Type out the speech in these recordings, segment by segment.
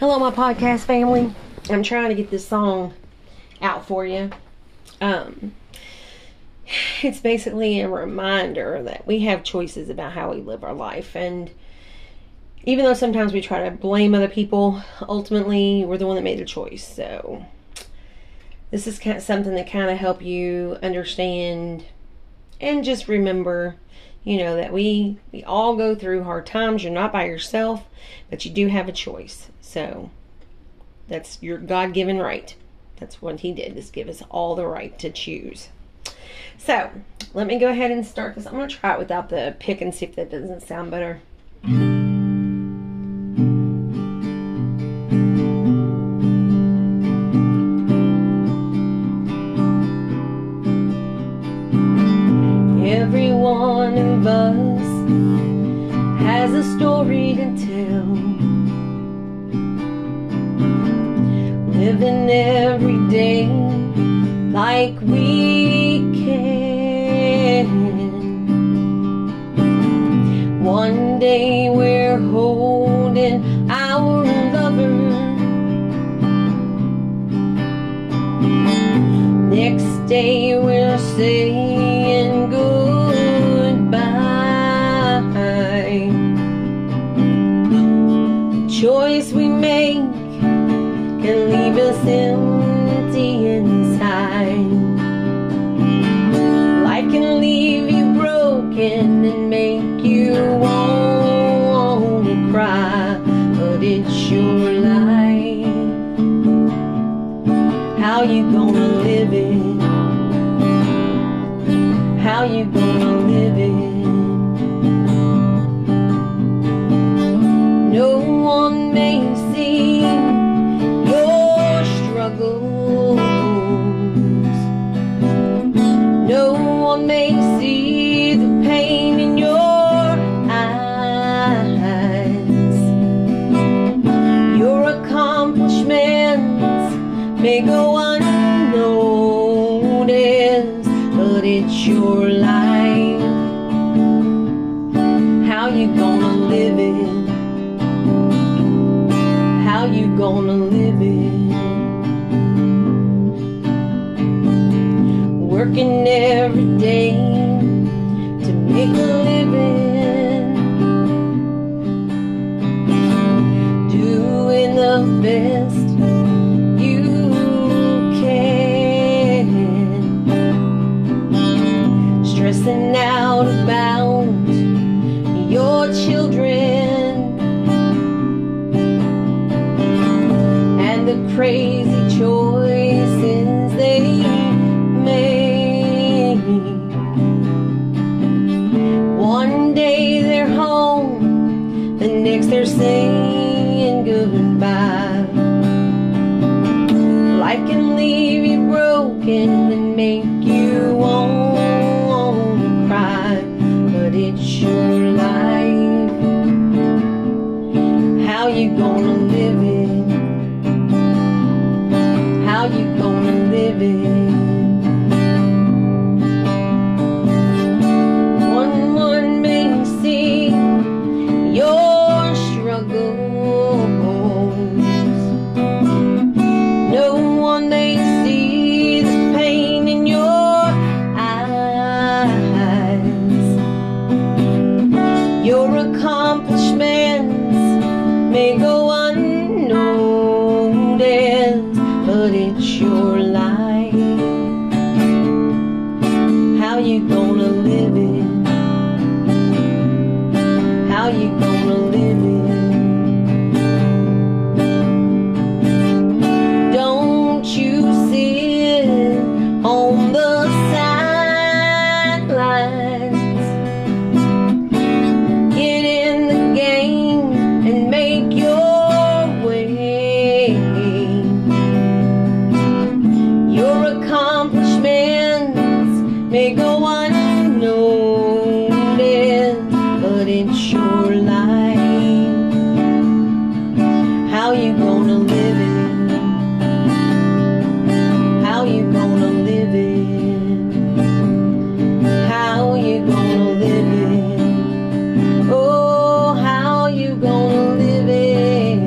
Hello, my podcast family. I'm trying to get this song out for you. Um, it's basically a reminder that we have choices about how we live our life. And even though sometimes we try to blame other people, ultimately we're the one that made the choice. So this is kind of something that kind of help you understand and just remember you know that we we all go through hard times. You're not by yourself but you do have a choice. So that's your god-given right. That's what he did is give us all the right to choose. So let me go ahead and start this i'm going to try it without the pick and see if that doesn't sound better has a story to tell. Living every day like we can. One day we're holding our lover. Next day we're saying make can leave us empty may see the pain in your eyes. Your accomplishments may go unnoticed, but it's your life. How you gonna live it? How you gonna live it? Working every day to make a living. Doing the best saying goodbye. Life can leave you broken and make you want to cry, but it's your life. How you gonna live it? How you gonna live it? but it's your life. How you gonna live it? How you gonna live it? your life? How you gonna live it? How you gonna live it? How you gonna live it? Oh, how you gonna live it?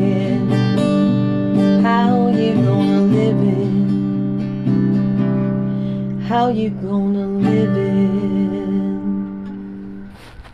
How you gonna live it? How you gonna live it?